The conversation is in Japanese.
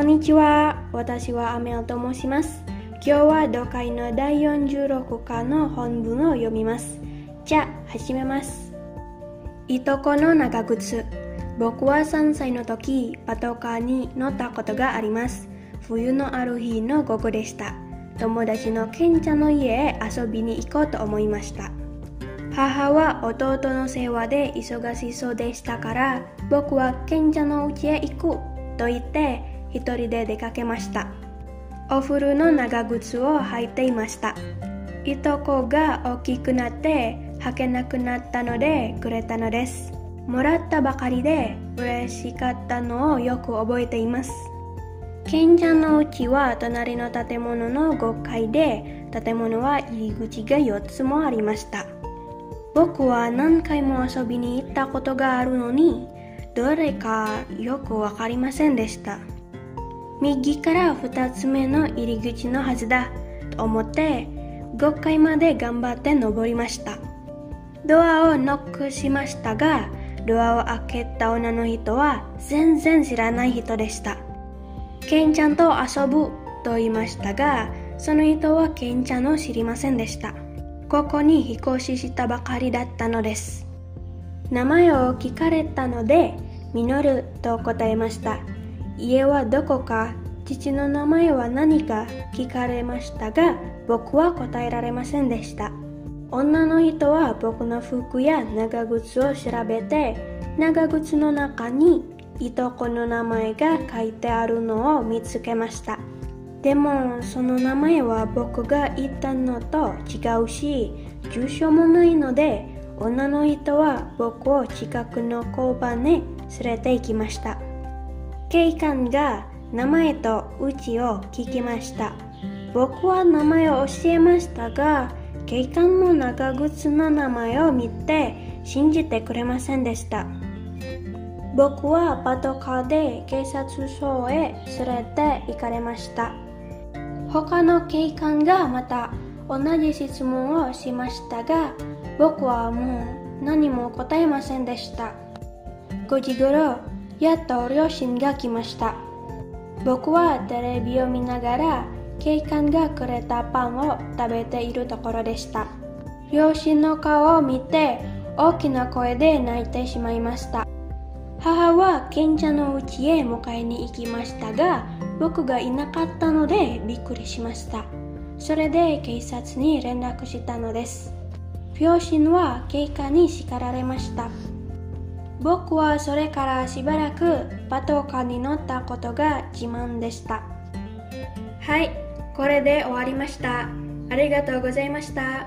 こんにちは。私はアメルと申します。今日は読解の第46課の本文を読みます。じゃあ、始めます。いとこの長靴。僕は3歳の時、パトカーに乗ったことがあります。冬のある日の午後でした。友達のケンちゃんの家へ遊びに行こうと思いました。母は弟の世話で忙しそうでしたから僕は賢者の家へ行くと言って一人で出かけました。お風呂の長靴を履いていました。いとこが大きくなって履けなくなったのでくれたのです。もらったばかりで嬉しかったのをよく覚えています。賢者の家は隣の建物の5階で建物は入り口が4つもありました。僕は何回も遊びに行ったことがあるのにどれかよくわかりませんでした。右から2つ目の入り口のはずだと思って5階まで頑張って登りましたドアをノックしましたがドアを開けた女の人は全然知らない人でしたケンちゃんと遊ぶと言いましたがその人はケンちゃんを知りませんでしたここに引っ越ししたばかりだったのです。名前を聞かれたので、ミノルと答えました。家はどこか、父の名前は何か聞かれましたが、僕は答えられませんでした。女の人は僕の服や長靴を調べて、長靴の中にいとこの名前が書いてあるのを見つけました。でもその名前は僕が言ったのと違うし住所もないので女の人は僕を近くの交番へ連れて行きました警官が名前とうちを聞きました。僕は名前を教えましたが警官も長靴の名前を見て信じてくれませんでした。僕はパトカーで警察署へ連れて行かれました。他の警官がまた同じ質問をしましたが僕はもう何も答えませんでした。5時頃やっと両親が来ました。僕はテレビを見ながら警官がくれたパンを食べているところでした。両親の顔を見て大きな声で泣いてしまいました。母は賢者の家へ迎えに行きましたが僕がいなかったのでびっくりしました。それで警察に連絡したのです。両親は警官に叱られました。僕はそれからしばらくパトカーに乗ったことが自慢でした。はいこれで終わりました。ありがとうございました。